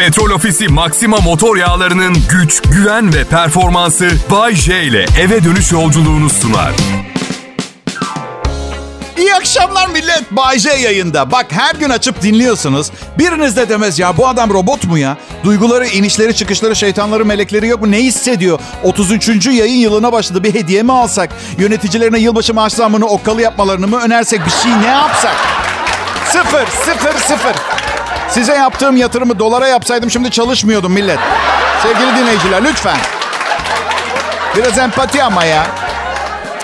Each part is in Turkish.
Petrol Ofisi Maxima motor yağlarının güç, güven ve performansı Bay J ile eve dönüş yolculuğunu sunar. İyi akşamlar millet. Bay J yayında. Bak her gün açıp dinliyorsunuz. Biriniz de demez ya bu adam robot mu ya? Duyguları, inişleri, çıkışları, şeytanları, melekleri yok mu? Ne hissediyor? 33. yayın yılına başladı. Bir hediye mi alsak? Yöneticilerine yılbaşı maaş zammını okkalı yapmalarını mı önersek? Bir şey ne yapsak? Sıfır, sıfır, sıfır. Size yaptığım yatırımı dolara yapsaydım şimdi çalışmıyordum millet. Sevgili dinleyiciler lütfen. Biraz empati ama ya.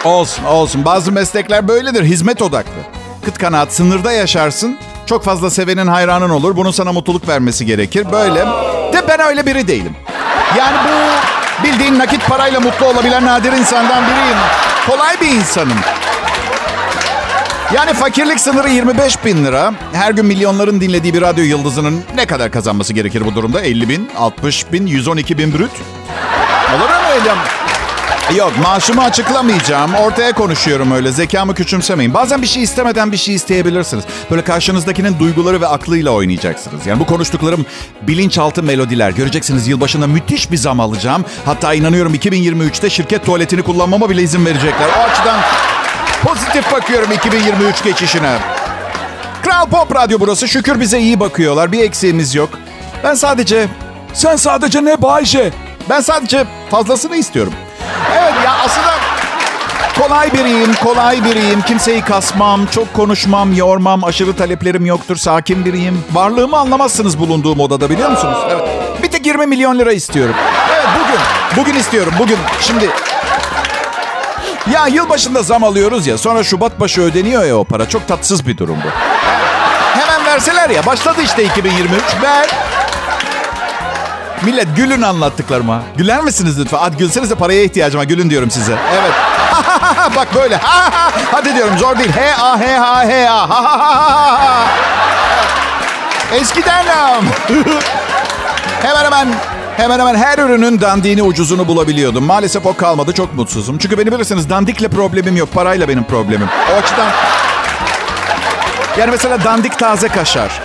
Olsun olsun. Bazı meslekler böyledir. Hizmet odaklı. Kıt kanaat sınırda yaşarsın. Çok fazla sevenin hayranın olur. Bunun sana mutluluk vermesi gerekir. Böyle. De ben öyle biri değilim. Yani bu bildiğin nakit parayla mutlu olabilen nadir insandan biriyim. Kolay bir insanım. Yani fakirlik sınırı 25 bin lira. Her gün milyonların dinlediği bir radyo yıldızının ne kadar kazanması gerekir bu durumda? 50 bin, 60 bin, 112 bin brüt. Olur mu öyle? Yok maaşımı açıklamayacağım. Ortaya konuşuyorum öyle. Zekamı küçümsemeyin. Bazen bir şey istemeden bir şey isteyebilirsiniz. Böyle karşınızdakinin duyguları ve aklıyla oynayacaksınız. Yani bu konuştuklarım bilinçaltı melodiler. Göreceksiniz yılbaşında müthiş bir zam alacağım. Hatta inanıyorum 2023'te şirket tuvaletini kullanmama bile izin verecekler. O açıdan pozitif bakıyorum 2023 geçişine. Kral Pop Radyo burası. Şükür bize iyi bakıyorlar. Bir eksiğimiz yok. Ben sadece... Sen sadece ne Bayce? Ben sadece fazlasını istiyorum. Evet ya aslında kolay biriyim, kolay biriyim. Kimseyi kasmam, çok konuşmam, yormam, aşırı taleplerim yoktur, sakin biriyim. Varlığımı anlamazsınız bulunduğum odada biliyor musunuz? Evet. Bir tek 20 milyon lira istiyorum. Evet bugün, bugün istiyorum, bugün, şimdi. Ya yılbaşında zam alıyoruz ya, sonra Şubat başı ödeniyor ya o para. Çok tatsız bir durum bu. Hemen verseler ya, başladı işte 2023. Ver. Millet gülün anlattıklarıma. Güler misiniz lütfen? Hadi gülsenize paraya ihtiyacım var. Gülün diyorum size. Evet. Bak böyle. Hadi diyorum zor değil. He a he ha he a. Eskiden hemen hemen hemen hemen her ürünün dandiğini ucuzunu bulabiliyordum. Maalesef o kalmadı. Çok mutsuzum. Çünkü beni bilirsiniz dandikle problemim yok. Parayla benim problemim. O açıdan yani mesela dandik taze kaşar.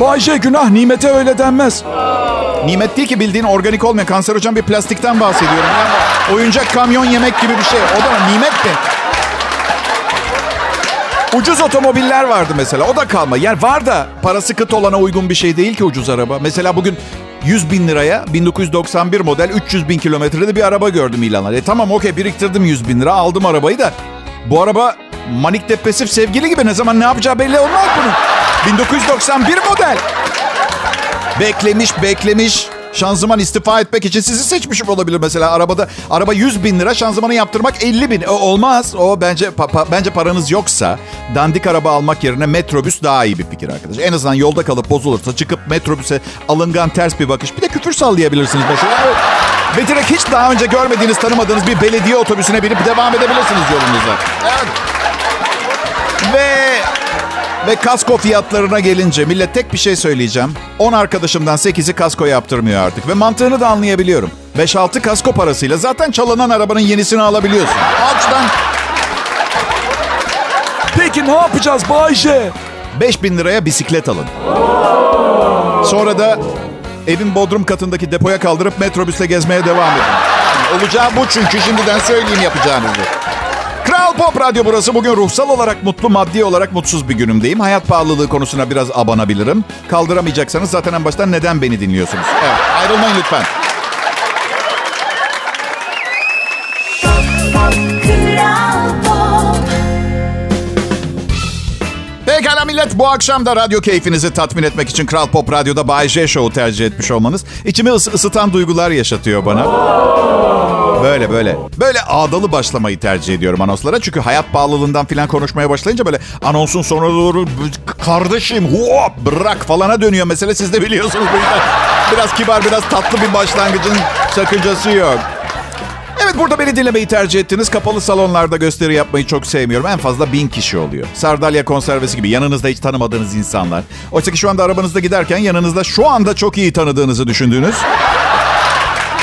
Bayce günah nimete öyle denmez. Nimet değil ki bildiğin organik olmayan kanserojen bir plastikten bahsediyorum. Yani oyuncak kamyon yemek gibi bir şey. O da nimet mi? Ucuz otomobiller vardı mesela. O da kalma. Yani var da parası kıt olana uygun bir şey değil ki ucuz araba. Mesela bugün 100 bin liraya 1991 model 300 bin kilometrede bir araba gördüm ilanlar. E tamam okey biriktirdim 100 bin lira aldım arabayı da. Bu araba manik depresif sevgili gibi ne zaman ne yapacağı belli olmaz bunun. 1991 model. Beklemiş beklemiş. Şanzıman istifa etmek için sizi seçmişim olabilir mesela. Arabada araba 100 bin lira şanzımanı yaptırmak 50 bin. O, olmaz. O bence pa, pa, bence paranız yoksa dandik araba almak yerine metrobüs daha iyi bir fikir arkadaş. En azından yolda kalıp bozulursa çıkıp metrobüse alıngan ters bir bakış. Bir de küfür sallayabilirsiniz mesela. Ve direkt hiç daha önce görmediğiniz tanımadığınız bir belediye otobüsüne binip devam edebilirsiniz yolunuza. Evet. Ve ve kasko fiyatlarına gelince millet tek bir şey söyleyeceğim. 10 arkadaşımdan 8'i kasko yaptırmıyor artık. Ve mantığını da anlayabiliyorum. 5-6 kasko parasıyla zaten çalınan arabanın yenisini alabiliyorsun. Açtan. Peki ne yapacağız Bayce? 5 bin liraya bisiklet alın. Sonra da evin bodrum katındaki depoya kaldırıp metrobüsle gezmeye devam edin. Olacağı bu çünkü şimdiden söyleyeyim yapacağınızı. Kral Pop Radyo burası. Bugün ruhsal olarak mutlu, maddi olarak mutsuz bir günümdeyim. Hayat pahalılığı konusuna biraz abanabilirim. Kaldıramayacaksanız zaten en baştan neden beni dinliyorsunuz? Evet, ayrılmayın lütfen. Pekala millet bu akşam da radyo keyfinizi tatmin etmek için Kral Pop Radyo'da Bay J Show'u tercih etmiş olmanız içimi ıs- ısıtan duygular yaşatıyor bana. Böyle böyle. Böyle ağdalı başlamayı tercih ediyorum anonslara. Çünkü hayat pahalılığından falan konuşmaya başlayınca böyle anonsun sonuna doğru kardeşim hop bırak falana dönüyor mesele. Siz de biliyorsunuz. Bu yüzden biraz kibar biraz tatlı bir başlangıcın sakıncası yok. Evet burada beni dinlemeyi tercih ettiniz. Kapalı salonlarda gösteri yapmayı çok sevmiyorum. En fazla bin kişi oluyor. Sardalya konservesi gibi yanınızda hiç tanımadığınız insanlar. Oysa ki şu anda arabanızda giderken yanınızda şu anda çok iyi tanıdığınızı düşündüğünüz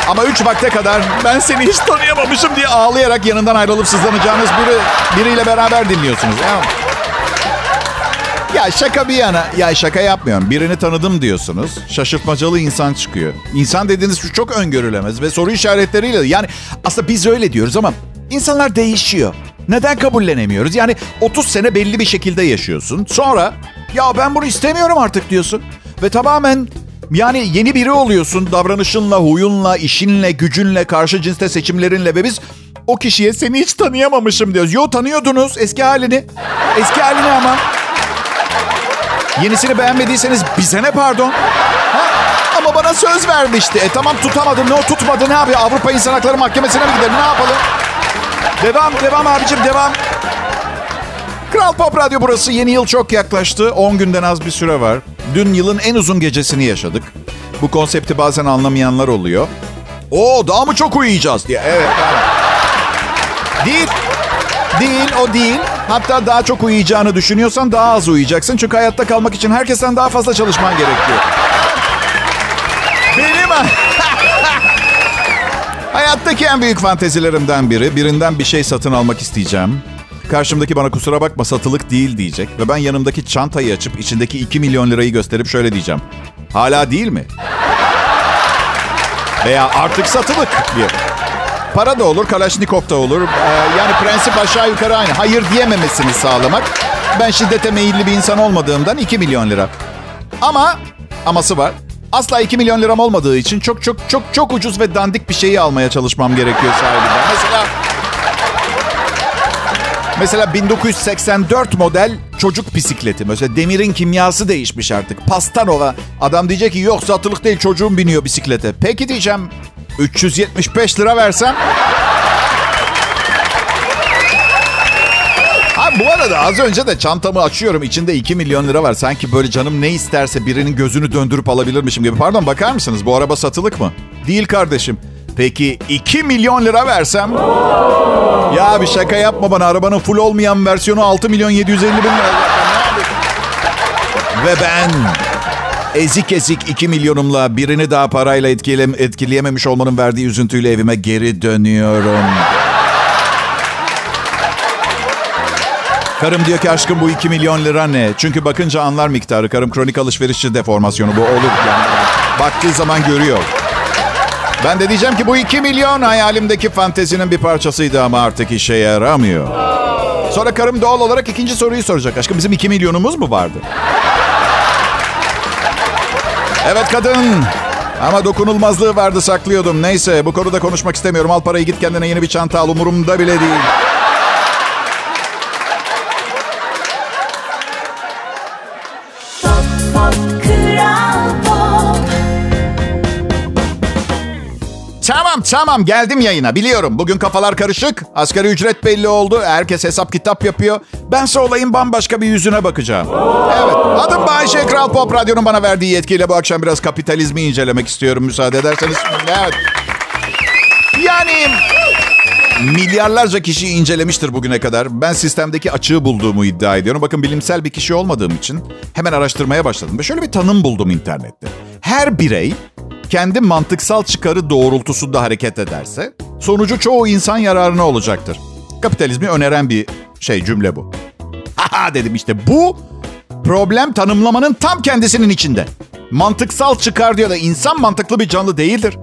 ama üç vakte kadar ben seni hiç tanıyamamışım diye ağlayarak yanından ayrılıp sızlanacağınız biri, biriyle beraber dinliyorsunuz. Ya şaka bir yana. Ya şaka yapmıyorum. Birini tanıdım diyorsunuz. Şaşırtmacalı insan çıkıyor. İnsan dediğiniz şu çok öngörülemez ve soru işaretleriyle. Yani aslında biz öyle diyoruz ama insanlar değişiyor. Neden kabullenemiyoruz? Yani 30 sene belli bir şekilde yaşıyorsun. Sonra ya ben bunu istemiyorum artık diyorsun. Ve tamamen yani yeni biri oluyorsun. Davranışınla, huyunla, işinle, gücünle, karşı cinste seçimlerinle ve biz o kişiye seni hiç tanıyamamışım diyoruz. Yo tanıyordunuz eski halini. Eski halini ama. Yenisini beğenmediyseniz bize ne pardon? Ha? Ama bana söz vermişti. E tamam tutamadı. Ne o tutmadı ne yapıyor? Avrupa İnsan Hakları Mahkemesi'ne mi gidelim? Ne yapalım? Devam, devam abicim devam. Kral Pop Radyo burası. Yeni yıl çok yaklaştı. 10 günden az bir süre var. Dün yılın en uzun gecesini yaşadık. Bu konsepti bazen anlamayanlar oluyor. Oo daha mı çok uyuyacağız diye. Evet. Değil. Değil o değil. Hatta daha çok uyuyacağını düşünüyorsan daha az uyuyacaksın. Çünkü hayatta kalmak için herkesten daha fazla çalışman gerekiyor. Benim hayattaki en büyük fantezilerimden biri. Birinden bir şey satın almak isteyeceğim. Karşımdaki bana kusura bakma satılık değil diyecek. Ve ben yanımdaki çantayı açıp içindeki 2 milyon lirayı gösterip şöyle diyeceğim. Hala değil mi? Veya artık satılık diye. Para da olur, Kalaşnikov da olur. Ee, yani prensip aşağı yukarı aynı. Hayır diyememesini sağlamak. Ben şiddete meyilli bir insan olmadığımdan 2 milyon lira. Ama, aması var. Asla 2 milyon liram olmadığı için çok çok çok çok ucuz ve dandik bir şeyi almaya çalışmam gerekiyor sahibinden. Mesela Mesela 1984 model çocuk bisikleti. Mesela demirin kimyası değişmiş artık. Pastanova. Adam diyecek ki yok satılık değil çocuğum biniyor bisiklete. Peki diyeceğim 375 lira versem. Ha bu arada az önce de çantamı açıyorum. İçinde 2 milyon lira var. Sanki böyle canım ne isterse birinin gözünü döndürüp alabilirmişim gibi. Pardon bakar mısınız? Bu araba satılık mı? Değil kardeşim. Peki 2 milyon lira versem? Ya bir şaka yapma bana. Arabanın full olmayan versiyonu 6 milyon 750 bin lira. Ve ben ezik ezik 2 milyonumla birini daha parayla etkileyem etkileyememiş olmanın verdiği üzüntüyle evime geri dönüyorum. Karım diyor ki aşkım bu 2 milyon lira ne? Çünkü bakınca anlar miktarı. Karım kronik alışverişçi deformasyonu bu olur. Yani baktığı zaman görüyor. Ben de diyeceğim ki bu 2 milyon hayalimdeki fantezinin bir parçasıydı ama artık işe yaramıyor. Sonra karım doğal olarak ikinci soruyu soracak. Aşkım bizim 2 milyonumuz mu vardı? Evet kadın. Ama dokunulmazlığı vardı saklıyordum. Neyse bu konuda konuşmak istemiyorum. Al parayı git kendine yeni bir çanta al. Umurumda bile değil. Tamam geldim yayına biliyorum. Bugün kafalar karışık. Asgari ücret belli oldu. Herkes hesap kitap yapıyor. Bense olayın bambaşka bir yüzüne bakacağım. Evet. Adım Bayşe Kral Pop Radyo'nun bana verdiği yetkiyle bu akşam biraz kapitalizmi incelemek istiyorum müsaade ederseniz. Evet. Yani milyarlarca kişi incelemiştir bugüne kadar. Ben sistemdeki açığı bulduğumu iddia ediyorum. Bakın bilimsel bir kişi olmadığım için hemen araştırmaya başladım. Ve şöyle bir tanım buldum internette. Her birey kendi mantıksal çıkarı doğrultusunda hareket ederse sonucu çoğu insan yararına olacaktır. Kapitalizmi öneren bir şey cümle bu. Haha dedim işte bu problem tanımlamanın tam kendisinin içinde. Mantıksal çıkar diyor da insan mantıklı bir canlı değildir.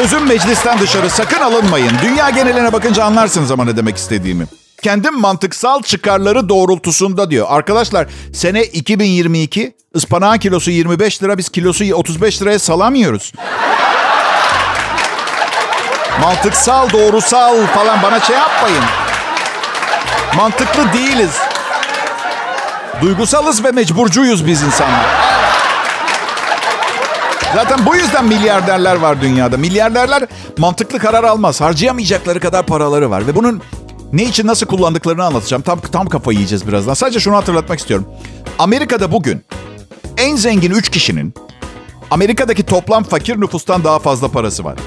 Sözüm meclisten dışarı sakın alınmayın. Dünya geneline bakınca anlarsınız ama ne demek istediğimi. Kendim mantıksal çıkarları doğrultusunda diyor. Arkadaşlar sene 2022 ıspanağın kilosu 25 lira biz kilosu 35 liraya salamıyoruz. Mantıksal, doğrusal falan bana şey yapmayın. Mantıklı değiliz. Duygusalız ve mecburcuyuz biz insanlar. Zaten bu yüzden milyarderler var dünyada. Milyarderler mantıklı karar almaz. Harcayamayacakları kadar paraları var. Ve bunun ne için nasıl kullandıklarını anlatacağım. Tam, tam kafayı yiyeceğiz birazdan. Sadece şunu hatırlatmak istiyorum. Amerika'da bugün en zengin 3 kişinin Amerika'daki toplam fakir nüfustan daha fazla parası var.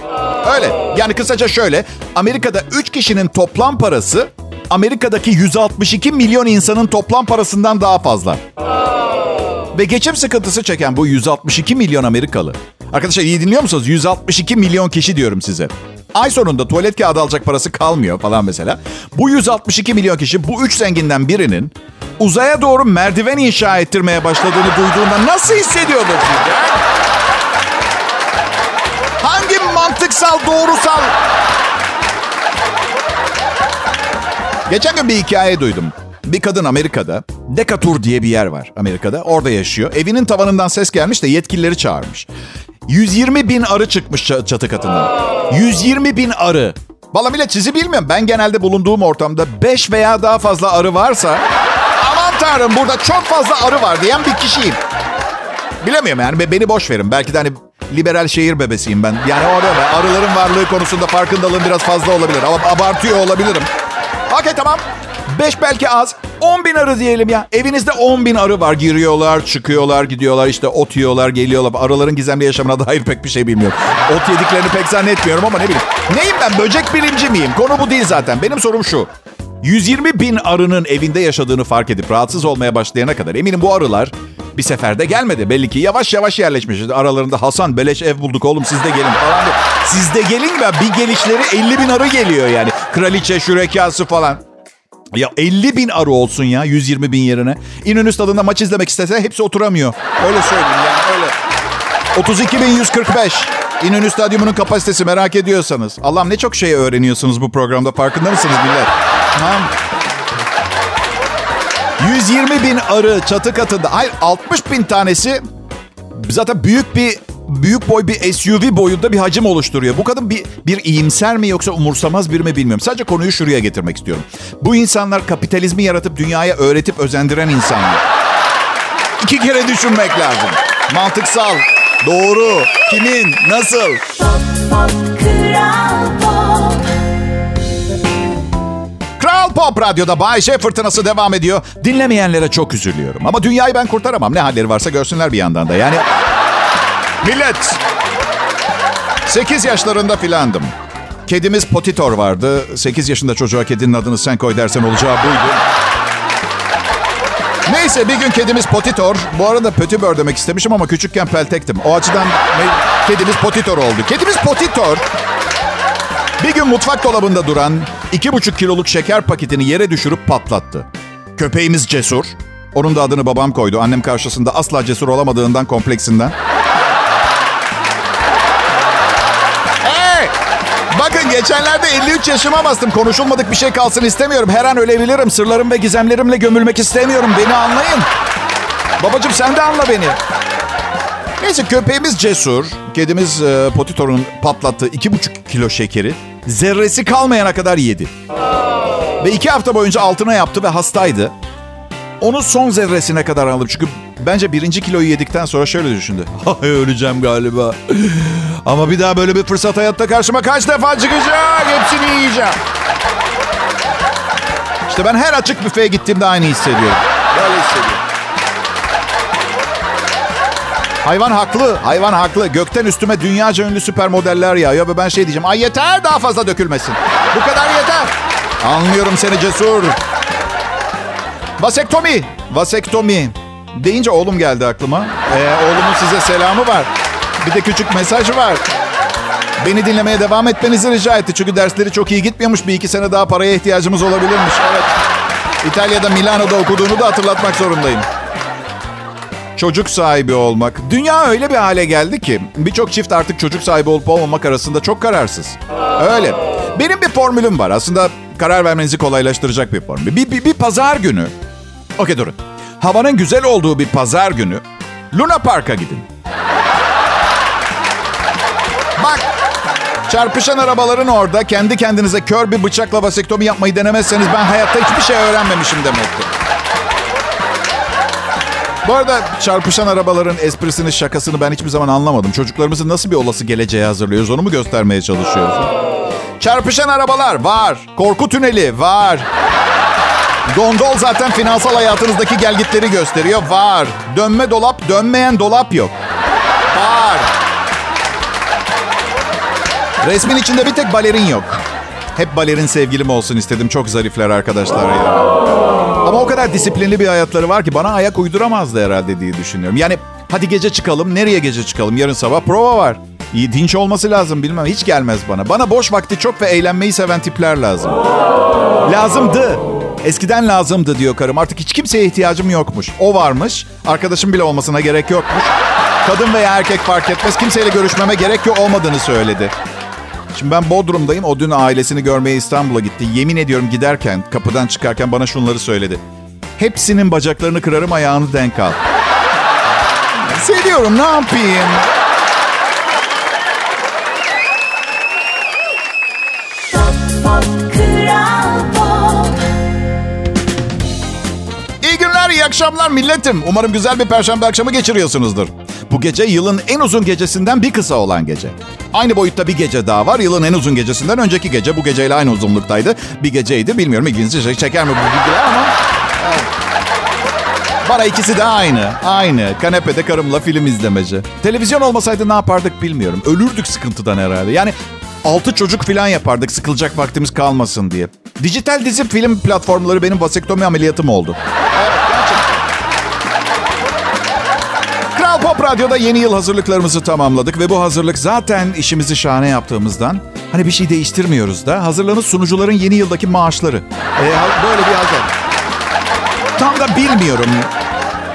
Öyle. Yani kısaca şöyle. Amerika'da 3 kişinin toplam parası Amerika'daki 162 milyon insanın toplam parasından daha fazla. Ve geçim sıkıntısı çeken bu 162 milyon Amerikalı. Arkadaşlar iyi dinliyor musunuz? 162 milyon kişi diyorum size. Ay sonunda tuvalet kağıdı alacak parası kalmıyor falan mesela. Bu 162 milyon kişi bu üç zenginden birinin uzaya doğru merdiven inşa ettirmeye başladığını duyduğunda nasıl hissediyordun siz ya? Hangi mantıksal, doğrusal... Geçen gün bir hikaye duydum. Bir kadın Amerika'da, Decatur diye bir yer var Amerika'da. Orada yaşıyor. Evinin tavanından ses gelmiş de yetkilileri çağırmış. 120 bin arı çıkmış çatı katından. 120 bin arı. Valla millet sizi bilmiyorum. Ben genelde bulunduğum ortamda 5 veya daha fazla arı varsa... Aman tanrım burada çok fazla arı var diyen bir kişiyim. Bilemiyorum yani beni boş verin. Belki de hani liberal şehir bebesiyim ben. Yani orada arıların varlığı konusunda farkındalığım biraz fazla olabilir. Ama abartıyor olabilirim. Okey tamam. Beş belki az. 10 bin arı diyelim ya. Evinizde 10 bin arı var. Giriyorlar, çıkıyorlar, gidiyorlar. işte ot yiyorlar, geliyorlar. Arıların gizemli yaşamına dair pek bir şey bilmiyorum. Ot yediklerini pek zannetmiyorum ama ne bileyim. Neyim ben? Böcek bilimci miyim? Konu bu değil zaten. Benim sorum şu. 120 bin arının evinde yaşadığını fark edip rahatsız olmaya başlayana kadar eminim bu arılar bir seferde gelmedi. Belli ki yavaş yavaş yerleşmiş. Aralarında Hasan beleş ev bulduk oğlum siz de gelin falan. Siz de gelin ve bir gelişleri 50 bin arı geliyor yani. Kraliçe şürekası falan. Ya 50 bin arı olsun ya 120 bin yerine. İnönü stadında maç izlemek istese hepsi oturamıyor. Öyle söyleyeyim yani öyle. 32 bin 145. İnönü Stadyumu'nun kapasitesi merak ediyorsanız. Allah'ım ne çok şey öğreniyorsunuz bu programda farkında mısınız millet? Tamam. 120 bin arı çatı katında. Hayır 60 bin tanesi zaten büyük bir büyük boy bir SUV boyunda bir hacim oluşturuyor. Bu kadın bir, bir iyimser mi yoksa umursamaz biri mi bilmiyorum. Sadece konuyu şuraya getirmek istiyorum. Bu insanlar kapitalizmi yaratıp dünyaya öğretip özendiren insanlar. İki kere düşünmek lazım. Mantıksal, doğru, kimin, nasıl? Pop, pop, kral Pop Radyo'da Bay J fırtınası devam ediyor. Dinlemeyenlere çok üzülüyorum. Ama dünyayı ben kurtaramam. Ne halleri varsa görsünler bir yandan da. Yani Millet. 8 yaşlarında filandım. Kedimiz Potitor vardı. 8 yaşında çocuğa kedinin adını sen koy dersen olacağı buydu. Neyse bir gün kedimiz Potitor. Bu arada Pötibör demek istemişim ama küçükken peltektim. O açıdan kedimiz Potitor oldu. Kedimiz Potitor bir gün mutfak dolabında duran iki buçuk kiloluk şeker paketini yere düşürüp patlattı. Köpeğimiz Cesur. Onun da adını babam koydu. Annem karşısında asla cesur olamadığından kompleksinden. Bakın geçenlerde 53 yaşıma bastım. Konuşulmadık bir şey kalsın istemiyorum. Her an ölebilirim. Sırlarım ve gizemlerimle gömülmek istemiyorum. Beni anlayın. Babacım sen de anla beni. Neyse köpeğimiz cesur. Kedimiz e, Potitor'un patlattığı iki buçuk kilo şekeri zerresi kalmayana kadar yedi. Ve iki hafta boyunca altına yaptı ve hastaydı. Onu son zerresine kadar aldım. Çünkü bence birinci kiloyu yedikten sonra şöyle düşündü. Ay öleceğim galiba. Ama bir daha böyle bir fırsat hayatta karşıma kaç defa çıkacak? Hepsini yiyeceğim. İşte ben her açık büfeye gittiğimde aynı hissediyorum. Böyle hissediyorum. Hayvan haklı, hayvan haklı. Gökten üstüme dünyaca ünlü süper modeller yağıyor ve ben şey diyeceğim. Ay yeter daha fazla dökülmesin. Bu kadar yeter. Anlıyorum seni cesur. Vasektomi, vasektomi. Deyince oğlum geldi aklıma. Ee, oğlumun size selamı var. Bir de küçük mesaj var. Beni dinlemeye devam etmenizi rica etti. Çünkü dersleri çok iyi gitmiyormuş. Bir iki sene daha paraya ihtiyacımız olabilirmiş. Evet. İtalya'da Milano'da okuduğunu da hatırlatmak zorundayım. Çocuk sahibi olmak. Dünya öyle bir hale geldi ki birçok çift artık çocuk sahibi olup olmamak arasında çok kararsız. Öyle. Benim bir formülüm var. Aslında karar vermenizi kolaylaştıracak bir formül. Bir, bir, bir pazar günü. Okey durun. Havanın güzel olduğu bir pazar günü Luna Park'a gidin. Bak çarpışan arabaların orada kendi kendinize kör bir bıçakla vasektomi yapmayı denemezseniz ben hayatta hiçbir şey öğrenmemişim demektir. Bu arada çarpışan arabaların esprisini, şakasını ben hiçbir zaman anlamadım. Çocuklarımızı nasıl bir olası geleceğe hazırlıyoruz onu mu göstermeye çalışıyoruz? Çarpışan arabalar var. Korku tüneli var. Gondol zaten finansal hayatınızdaki gelgitleri gösteriyor. Var. Dönme dolap, dönmeyen dolap yok. Var. Resmin içinde bir tek balerin yok. Hep balerin sevgilim olsun istedim. Çok zarifler arkadaşlar ya. Ama o kadar disiplinli bir hayatları var ki bana ayak uyduramazdı herhalde diye düşünüyorum. Yani hadi gece çıkalım. Nereye gece çıkalım? Yarın sabah prova var. İyi dinç olması lazım bilmem. Hiç gelmez bana. Bana boş vakti çok ve eğlenmeyi seven tipler lazım. Lazımdı. Eskiden lazımdı diyor karım. Artık hiç kimseye ihtiyacım yokmuş. O varmış. Arkadaşım bile olmasına gerek yokmuş. Kadın veya erkek fark etmez. Kimseyle görüşmeme gerek yok olmadığını söyledi. Şimdi ben Bodrum'dayım. O dün ailesini görmeye İstanbul'a gitti. Yemin ediyorum giderken, kapıdan çıkarken bana şunları söyledi. Hepsinin bacaklarını kırarım ayağını denk al. Seviyorum ne yapayım? İyi günler, iyi akşamlar milletim. Umarım güzel bir perşembe akşamı geçiriyorsunuzdur. Bu gece yılın en uzun gecesinden bir kısa olan gece. Aynı boyutta bir gece daha var. Yılın en uzun gecesinden önceki gece bu geceyle aynı uzunluktaydı. Bir geceydi. Bilmiyorum ilginizi çeker mi bu bilgiler ama... Bana ikisi de aynı. Aynı. Kanepede karımla film izlemeci. Televizyon olmasaydı ne yapardık bilmiyorum. Ölürdük sıkıntıdan herhalde. Yani altı çocuk falan yapardık sıkılacak vaktimiz kalmasın diye. Dijital dizi film platformları benim vasektomi ameliyatım oldu. Evet Radyo'da yeni yıl hazırlıklarımızı tamamladık ve bu hazırlık zaten işimizi şahane yaptığımızdan hani bir şey değiştirmiyoruz da hazırlanıp sunucuların yeni yıldaki maaşları. Ee, böyle bir hazır. Tam da bilmiyorum.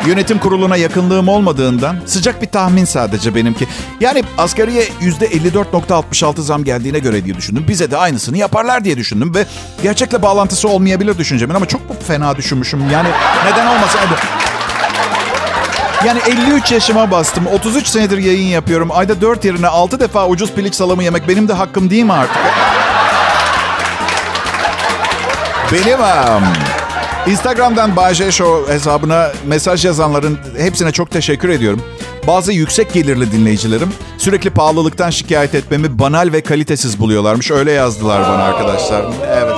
Yönetim kuruluna yakınlığım olmadığından sıcak bir tahmin sadece benimki. Yani asgariye %54.66 zam geldiğine göre diye düşündüm. Bize de aynısını yaparlar diye düşündüm ve gerçekle bağlantısı olmayabilir düşüncemin ama çok fena düşünmüşüm. Yani neden olmasaydı. Yani 53 yaşıma bastım. 33 senedir yayın yapıyorum. Ayda 4 yerine 6 defa ucuz piliç salamı yemek benim de hakkım değil mi artık? Benim um, Instagram'dan Bay J Show hesabına mesaj yazanların hepsine çok teşekkür ediyorum. Bazı yüksek gelirli dinleyicilerim sürekli pahalılıktan şikayet etmemi banal ve kalitesiz buluyorlarmış. Öyle yazdılar bana arkadaşlar. Evet.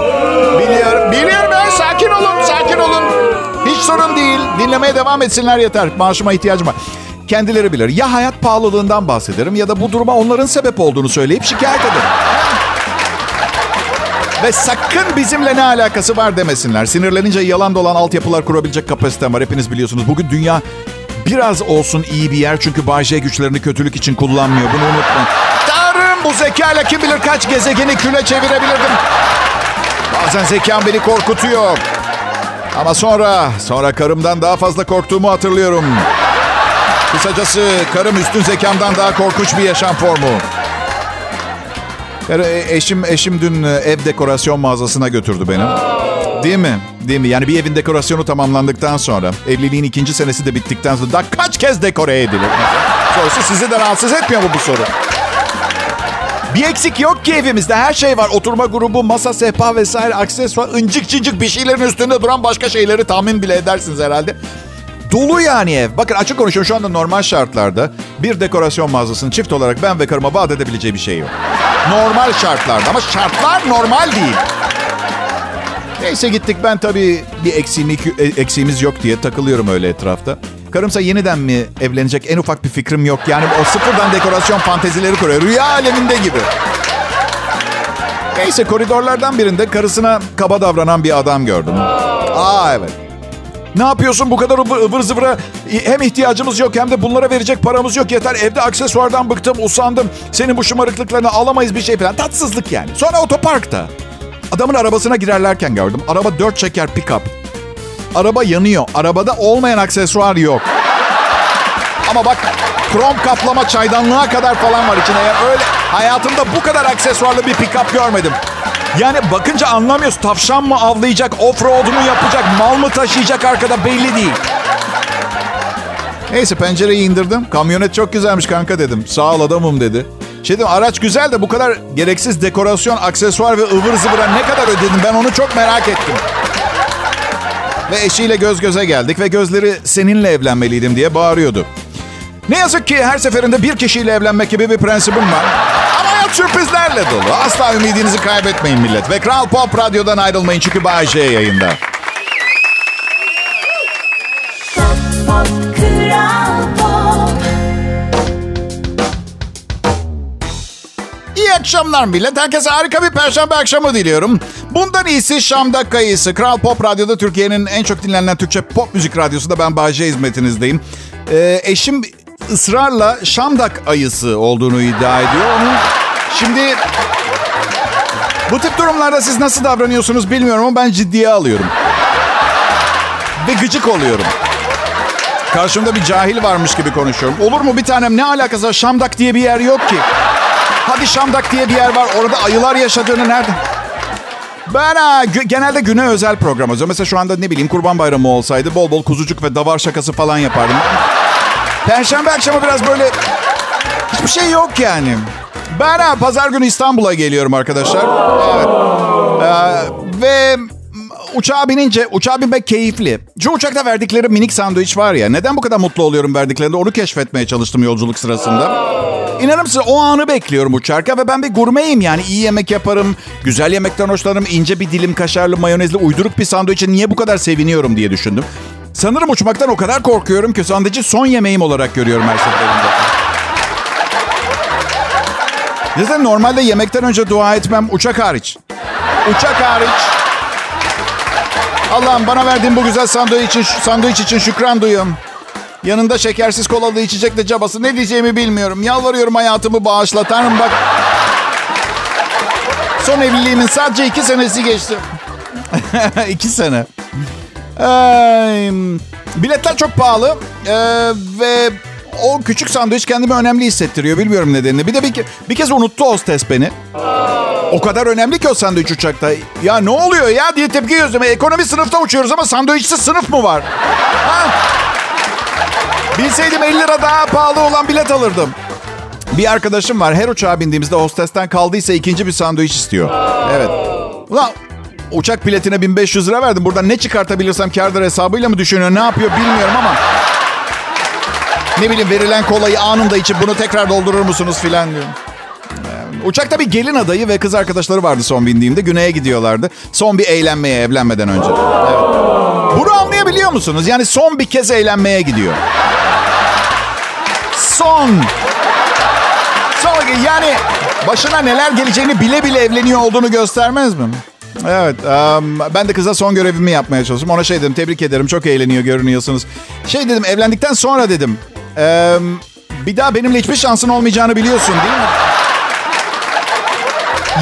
Biliyorum, biliyorum. Sakin olun, sakin olun. Sorun değil. Dinlemeye devam etsinler yeter. Maaşıma ihtiyacım var. Kendileri bilir. Ya hayat pahalılığından bahsederim ya da bu duruma onların sebep olduğunu söyleyip şikayet ederim. Ve sakın bizimle ne alakası var demesinler. Sinirlenince yalan dolan altyapılar kurabilecek kapasitem var. Hepiniz biliyorsunuz. Bugün dünya biraz olsun iyi bir yer. Çünkü Bay güçlerini kötülük için kullanmıyor. Bunu unutmayın. Tanrım bu zekayla kim bilir kaç gezegeni küle çevirebilirdim. Bazen zekam beni korkutuyor. Ama sonra, sonra karımdan daha fazla korktuğumu hatırlıyorum. Kısacası karım üstün zekamdan daha korkunç bir yaşam formu. Yani eşim eşim dün ev dekorasyon mağazasına götürdü beni. Değil mi? Değil mi? Yani bir evin dekorasyonu tamamlandıktan sonra, evliliğin ikinci senesi de bittikten sonra daha kaç kez dekore edilir? Sorusu sizi de rahatsız etmiyor mu bu soru? Bir eksik yok ki evimizde. Her şey var. Oturma grubu, masa, sehpa vesaire, aksesuar, incik cincik bir şeylerin üstünde duran başka şeyleri tahmin bile edersiniz herhalde. Dolu yani ev. Bakın açık konuşuyorum şu anda normal şartlarda bir dekorasyon mağazasının çift olarak ben ve karıma vaat edebileceği bir şey yok. Normal şartlarda ama şartlar normal değil. Neyse gittik ben tabii bir eksiğimi, eksiğimiz yok diye takılıyorum öyle etrafta. Karımsa yeniden mi evlenecek en ufak bir fikrim yok. Yani o sıfırdan dekorasyon fantezileri kuruyor. Rüya aleminde gibi. Neyse koridorlardan birinde karısına kaba davranan bir adam gördüm. Aa evet. Ne yapıyorsun bu kadar ıvır, ıvır zıvıra? Hem ihtiyacımız yok hem de bunlara verecek paramız yok. Yeter evde aksesuardan bıktım, usandım. Senin bu şımarıklıklarını alamayız bir şey falan. Tatsızlık yani. Sonra otoparkta. Adamın arabasına girerlerken gördüm. Araba dört çeker pick-up. Araba yanıyor. Arabada olmayan aksesuar yok. Ama bak krom kaplama çaydanlığa kadar falan var içine. Ya öyle hayatımda bu kadar aksesuarlı bir pick-up görmedim. Yani bakınca anlamıyorsun. Tavşan mı avlayacak, off-road mu yapacak, mal mı taşıyacak arkada belli değil. Neyse pencereyi indirdim. Kamyonet çok güzelmiş kanka dedim. Sağ ol adamım dedi. Şey dedim araç güzel de bu kadar gereksiz dekorasyon, aksesuar ve ıvır zıvıra ne kadar ödedim ben onu çok merak ettim. Ve eşiyle göz göze geldik ve gözleri seninle evlenmeliydim diye bağırıyordu. Ne yazık ki her seferinde bir kişiyle evlenmek gibi bir prensibim var. Ama hayat sürprizlerle dolu. Asla ümidinizi kaybetmeyin millet. Ve Kral Pop Radyo'dan ayrılmayın çünkü Bay J yayında. İyi akşamlar millet. Herkese harika bir perşembe akşamı diliyorum. Bundan iyisi Şam'da kayısı. Kral Pop Radyo'da Türkiye'nin en çok dinlenen Türkçe pop müzik radyosunda ben Bayce hizmetinizdeyim. Ee, eşim ısrarla Şamdak ayısı olduğunu iddia ediyor. Onun şimdi bu tip durumlarda siz nasıl davranıyorsunuz bilmiyorum ama ben ciddiye alıyorum. Ve gıcık oluyorum. Karşımda bir cahil varmış gibi konuşuyorum. Olur mu bir tanem ne alakası var? Şamdak diye bir yer yok ki. Hadi Şamdak diye bir yer var. Orada ayılar yaşadığını nerede? Ben ha, genelde güne özel program hazırlıyorum. Mesela şu anda ne bileyim kurban bayramı olsaydı bol bol kuzucuk ve davar şakası falan yapardım. Perşembe akşamı biraz böyle hiçbir şey yok yani. Ben ha, pazar günü İstanbul'a geliyorum arkadaşlar. Evet. Ee, ve uçağa binince, uçağa binmek keyifli. Şu uçakta verdikleri minik sandviç var ya. Neden bu kadar mutlu oluyorum verdiklerinde onu keşfetmeye çalıştım yolculuk sırasında. İnanır mısın o anı bekliyorum uçarken ve ben bir gurmeyim yani. iyi yemek yaparım, güzel yemekten hoşlanırım. ince bir dilim kaşarlı, mayonezli, uyduruk bir sandviçe niye bu kadar seviniyorum diye düşündüm. Sanırım uçmaktan o kadar korkuyorum ki sandviçi son yemeğim olarak görüyorum her seferinde. Zaten normalde yemekten önce dua etmem uçak hariç. Uçak hariç. Allah'ım bana verdiğin bu güzel sandviç için, sandviç için şükran duyuyorum. Yanında şekersiz kolalı içecek de cabası. Ne diyeceğimi bilmiyorum. Yalvarıyorum hayatımı bağışla. Tanrım bak. Son evliliğimin sadece iki senesi geçti. iki sene. Ee, biletler çok pahalı. Ee, ve o küçük sandviç kendimi önemli hissettiriyor. Bilmiyorum nedenini. Bir de bir, bir kez unuttu hostes beni. O kadar önemli ki o sandviç uçakta. Ya ne oluyor ya diye tepki gösterdim. Ekonomi sınıfta uçuyoruz ama sandviçsiz sınıf mı var? Ha? Bilseydim 50 lira daha pahalı olan bilet alırdım. Bir arkadaşım var. Her uçağa bindiğimizde hostesten kaldıysa ikinci bir sandviç istiyor. Evet. Ulan uçak biletine 1500 lira verdim. Buradan ne çıkartabilirsem kârdır hesabıyla mı düşünüyor? Ne yapıyor bilmiyorum ama. Ne bileyim verilen kolayı anında içip bunu tekrar doldurur musunuz filan diyorum. Ee, Uçakta bir gelin adayı ve kız arkadaşları vardı son bindiğimde. Güney'e gidiyorlardı. Son bir eğlenmeye evlenmeden önce. Evet. Bunu anlayabiliyor musunuz? Yani son bir kez eğlenmeye gidiyor. Son. Son yani başına neler geleceğini bile bile evleniyor olduğunu göstermez mi? Evet. em, ben de kıza son görevimi yapmaya çalıştım. Ona şey dedim. Tebrik ederim. Çok eğleniyor görünüyorsunuz. Şey dedim. Evlendikten sonra dedim. em, bir daha benimle hiçbir şansın olmayacağını biliyorsun değil mi?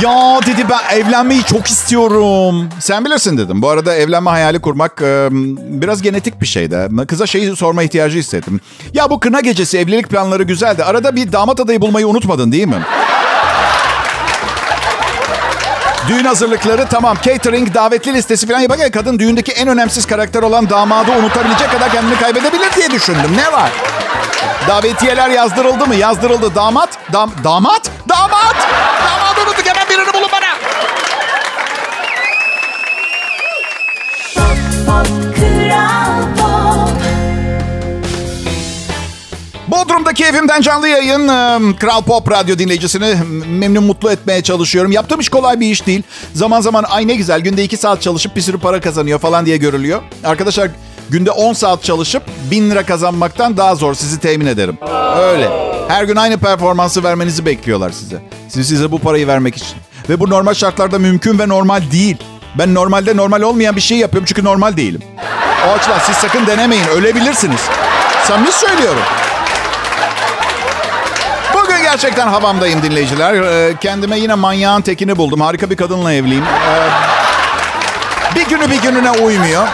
Ya dedi ben evlenmeyi çok istiyorum. Sen bilirsin dedim. Bu arada evlenme hayali kurmak biraz genetik bir şey de. Kıza şeyi sorma ihtiyacı hissettim. Ya bu kına gecesi evlilik planları güzeldi. Arada bir damat adayı bulmayı unutmadın değil mi? Düğün hazırlıkları tamam. Catering, davetli listesi falan yaparken kadın düğündeki en önemsiz karakter olan damadı unutabilecek kadar kendini kaybedebilir diye düşündüm. Ne var? Davetiyeler yazdırıldı mı? Yazdırıldı. Damat? Dam damat? Damat! Damadı Hemen birini bulun bana. Bodrum'daki evimden canlı yayın. Ee, Kral Pop Radyo dinleyicisini memnun mutlu etmeye çalışıyorum. Yaptığım iş kolay bir iş değil. Zaman zaman ay ne güzel günde 2 saat çalışıp bir sürü para kazanıyor falan diye görülüyor. Arkadaşlar günde 10 saat çalışıp 1000 lira kazanmaktan daha zor sizi temin ederim. Öyle. Her gün aynı performansı vermenizi bekliyorlar size. Siz size bu parayı vermek için. Ve bu normal şartlarda mümkün ve normal değil. Ben normalde normal olmayan bir şey yapıyorum çünkü normal değilim. O açıdan siz sakın denemeyin. Ölebilirsiniz. Samimi söylüyorum. Bugün gerçekten havamdayım dinleyiciler. Ee, Kendime yine manyağın tekini buldum. Harika bir kadınla evliyim. Ee, Bir günü bir gününe uymuyor.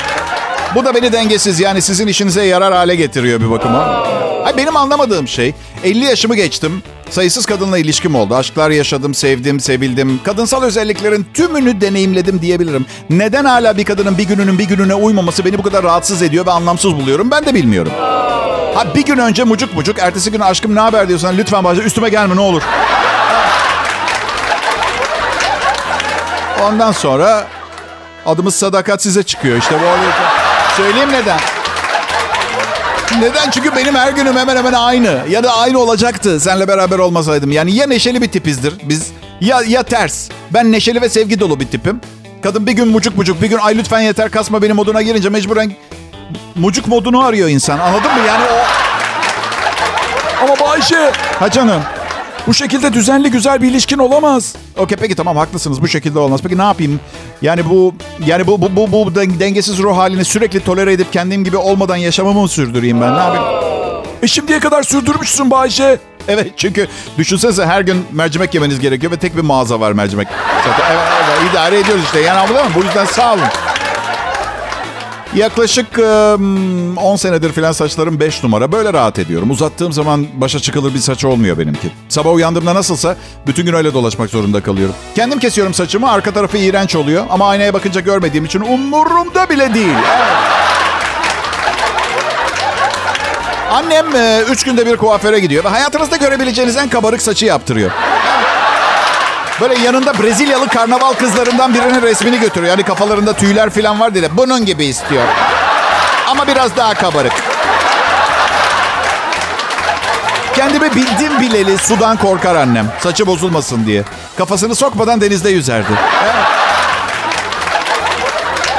Bu da beni dengesiz yani sizin işinize yarar hale getiriyor bir bakıma. Ay benim anlamadığım şey 50 yaşımı geçtim. Sayısız kadınla ilişkim oldu. Aşklar yaşadım, sevdim, sevildim. Kadınsal özelliklerin tümünü deneyimledim diyebilirim. Neden hala bir kadının bir gününün bir gününe uymaması beni bu kadar rahatsız ediyor ve anlamsız buluyorum ben de bilmiyorum. Ha bir gün önce mucuk mucuk, ertesi gün aşkım ne haber diyorsan lütfen başla üstüme gelme ne olur. Ondan sonra adımız sadakat size çıkıyor. İşte bu oluyor. Söyleyeyim neden. Neden? Çünkü benim her günüm hemen hemen aynı. Ya da aynı olacaktı senle beraber olmasaydım. Yani ya neşeli bir tipizdir biz ya ya ters. Ben neşeli ve sevgi dolu bir tipim. Kadın bir gün mucuk mucuk bir gün ay lütfen yeter kasma benim moduna girince mecburen mucuk modunu arıyor insan. Anladın mı? Yani o... Ama Bayşe Ha canım. Bu şekilde düzenli güzel bir ilişkin olamaz. Okey peki tamam haklısınız bu şekilde olmaz. Peki ne yapayım? Yani bu yani bu bu bu, bu den- dengesiz ruh halini sürekli tolere edip kendim gibi olmadan yaşamamı mı sürdüreyim ben? Ne yapayım? E şimdiye kadar sürdürmüşsün Bayşe. Evet çünkü düşünsenize her gün mercimek yemeniz gerekiyor ve tek bir mağaza var mercimek. Zaten evet, evet, idare ediyoruz işte yani anladın mı? Bu yüzden sağ olun. Yaklaşık e, 10 senedir falan saçlarım 5 numara. Böyle rahat ediyorum. Uzattığım zaman başa çıkılır bir saç olmuyor benimki. Sabah uyandığımda nasılsa bütün gün öyle dolaşmak zorunda kalıyorum. Kendim kesiyorum saçımı. Arka tarafı iğrenç oluyor. Ama aynaya bakınca görmediğim için umurumda bile değil. Annem 3 günde bir kuaföre gidiyor ve hayatınızda görebileceğiniz en kabarık saçı yaptırıyor. Böyle yanında Brezilyalı karnaval kızlarından birinin resmini götürüyor. Yani kafalarında tüyler falan var diye. Bunun gibi istiyor. Ama biraz daha kabarık. Kendimi bildim bileli sudan korkar annem. Saçı bozulmasın diye. Kafasını sokmadan denizde yüzerdi.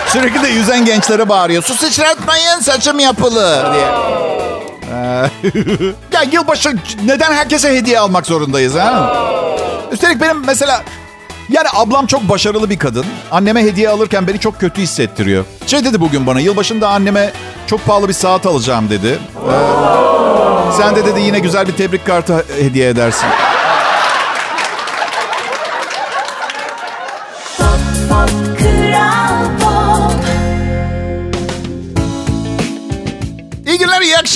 Sürekli de yüzen gençlere bağırıyor. Su sıçratmayın saçım yapılı diye. Ee, ya yılbaşı neden herkese hediye almak zorundayız ha? Üstelik benim mesela yani ablam çok başarılı bir kadın. Anneme hediye alırken beni çok kötü hissettiriyor. Şey dedi bugün bana yılbaşında anneme çok pahalı bir saat alacağım dedi. Ee, sen de dedi yine güzel bir tebrik kartı hediye edersin.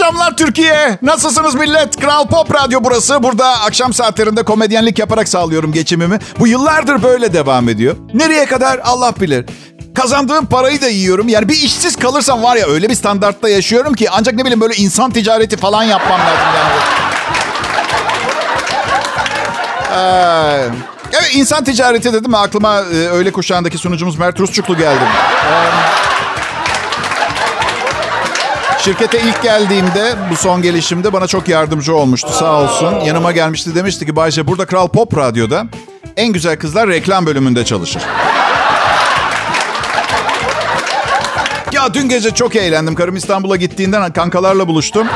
Akşamlar Türkiye. Nasılsınız millet? Kral Pop Radyo burası. Burada akşam saatlerinde komedyenlik yaparak sağlıyorum geçimimi. Bu yıllardır böyle devam ediyor. Nereye kadar Allah bilir. Kazandığım parayı da yiyorum. Yani bir işsiz kalırsam var ya öyle bir standartta yaşıyorum ki ancak ne bileyim böyle insan ticareti falan yapmam lazım yani. Ee, evet insan ticareti dedim aklıma e, öğle kuşağındaki sunucumuz Mert Rusçuklu geldi. Ee, Şirkete ilk geldiğimde bu son gelişimde bana çok yardımcı olmuştu sağ olsun. Yanıma gelmişti demişti ki Bayce burada Kral Pop Radyo'da en güzel kızlar reklam bölümünde çalışır. ya dün gece çok eğlendim. Karım İstanbul'a gittiğinden kankalarla buluştum.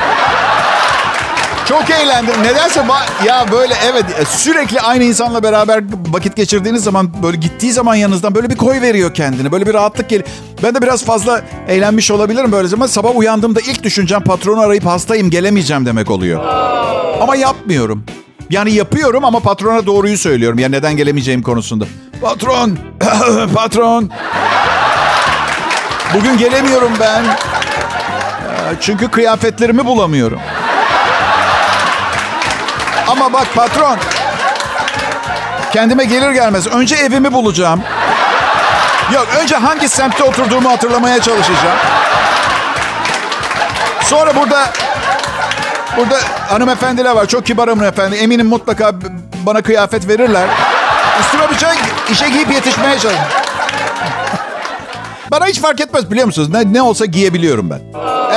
Çok eğlendim. Nedense ya böyle evet sürekli aynı insanla beraber vakit geçirdiğiniz zaman böyle gittiği zaman yanınızdan böyle bir koy veriyor kendini. Böyle bir rahatlık geliyor. Ben de biraz fazla eğlenmiş olabilirim böyle zaman. Sabah uyandığımda ilk düşüncem patronu arayıp hastayım gelemeyeceğim demek oluyor. Ama yapmıyorum. Yani yapıyorum ama patrona doğruyu söylüyorum. Ya neden gelemeyeceğim konusunda. Patron, patron. Bugün gelemiyorum ben. Çünkü kıyafetlerimi bulamıyorum. Ama bak patron. Kendime gelir gelmez önce evimi bulacağım. Yok önce hangi semtte oturduğumu hatırlamaya çalışacağım. Sonra burada burada hanımefendiler var. Çok kibar hanımefendi. Eminim mutlaka bana kıyafet verirler. Üstüme şey işe giyip yetişmeye çalışacağım. Bana hiç fark etmez biliyor musunuz? Ne, ne olsa giyebiliyorum ben.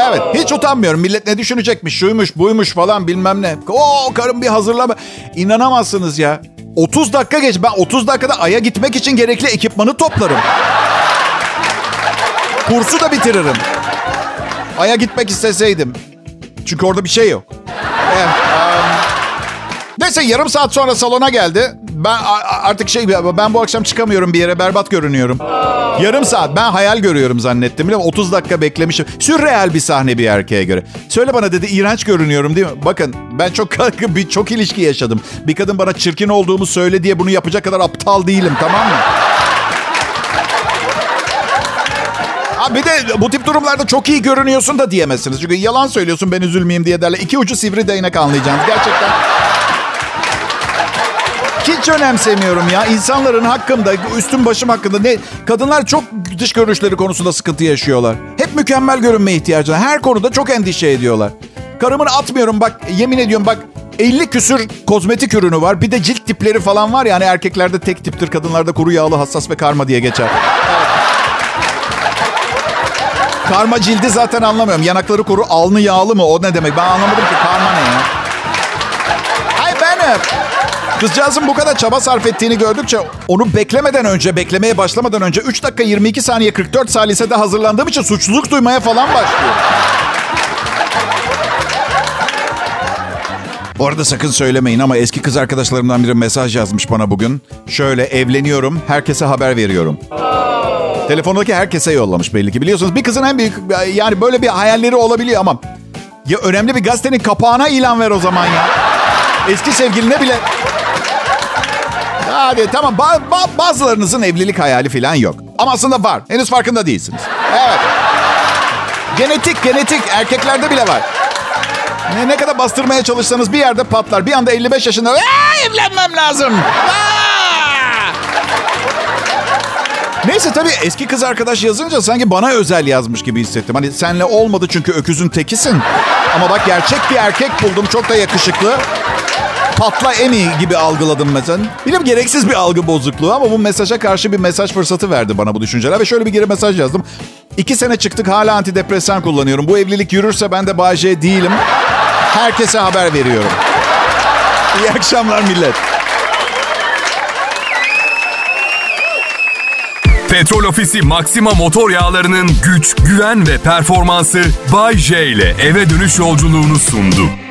Evet hiç utanmıyorum. Millet ne düşünecekmiş, şuymuş, buymuş falan bilmem ne. Oo karım bir hazırlama. İnanamazsınız ya. 30 dakika geç. Ben 30 dakikada Ay'a gitmek için gerekli ekipmanı toplarım. Kursu da bitiririm. Ay'a gitmek isteseydim. Çünkü orada bir şey yok. Evet. Um, neyse yarım saat sonra salona geldi. Ben artık şey ben bu akşam çıkamıyorum bir yere berbat görünüyorum. Yarım saat ben hayal görüyorum zannettim. 30 dakika beklemişim. Sürreal bir sahne bir erkeğe göre. Söyle bana dedi iğrenç görünüyorum değil mi? Bakın ben çok bir çok ilişki yaşadım. Bir kadın bana çirkin olduğumu söyle diye bunu yapacak kadar aptal değilim tamam mı? Ha bir de bu tip durumlarda çok iyi görünüyorsun da diyemezsiniz. Çünkü yalan söylüyorsun ben üzülmeyeyim diye derler. İki ucu sivri değnek anlayacağınız. Gerçekten hiç önemsemiyorum ya. İnsanların hakkında, üstüm başım hakkında ne kadınlar çok dış görünüşleri konusunda sıkıntı yaşıyorlar. Hep mükemmel görünmeye ihtiyacı. Her konuda çok endişe ediyorlar. Karımın atmıyorum bak yemin ediyorum bak 50 küsür kozmetik ürünü var. Bir de cilt tipleri falan var yani erkeklerde tek tiptir, kadınlarda kuru yağlı, hassas ve karma diye geçer. karma cildi zaten anlamıyorum. Yanakları kuru, alnı yağlı mı? O ne demek? Ben anlamadım ki karma ne ya? Hay ben Kızcağızın bu kadar çaba sarf ettiğini gördükçe onu beklemeden önce, beklemeye başlamadan önce 3 dakika 22 saniye 44 salisede hazırlandığım için suçluluk duymaya falan başlıyor. Bu arada sakın söylemeyin ama eski kız arkadaşlarımdan biri mesaj yazmış bana bugün. Şöyle evleniyorum, herkese haber veriyorum. Telefondaki herkese yollamış belli ki. Biliyorsunuz bir kızın en büyük yani böyle bir hayalleri olabiliyor ama ya önemli bir gazetenin kapağına ilan ver o zaman ya. Eski sevgiline bile Hadi tamam ba- ba- bazılarınızın evlilik hayali falan yok. Ama aslında var. Henüz farkında değilsiniz. Evet. Genetik, genetik. Erkeklerde bile var. Ne, ne kadar bastırmaya çalışsanız bir yerde patlar. Bir anda 55 yaşında evlenmem lazım. Neyse tabii eski kız arkadaş yazınca sanki bana özel yazmış gibi hissettim. Hani senle olmadı çünkü öküzün tekisin. Ama bak gerçek bir erkek buldum. Çok da yakışıklı. Patla Emi gibi algıladım mesela. Biliyorum gereksiz bir algı bozukluğu ama bu mesaja karşı bir mesaj fırsatı verdi bana bu düşünceler. Ve şöyle bir geri mesaj yazdım. İki sene çıktık hala antidepresan kullanıyorum. Bu evlilik yürürse ben de Bayce değilim. Herkese haber veriyorum. İyi akşamlar millet. Petrol Ofisi Maxima motor yağlarının güç, güven ve performansı Bay J ile eve dönüş yolculuğunu sundu.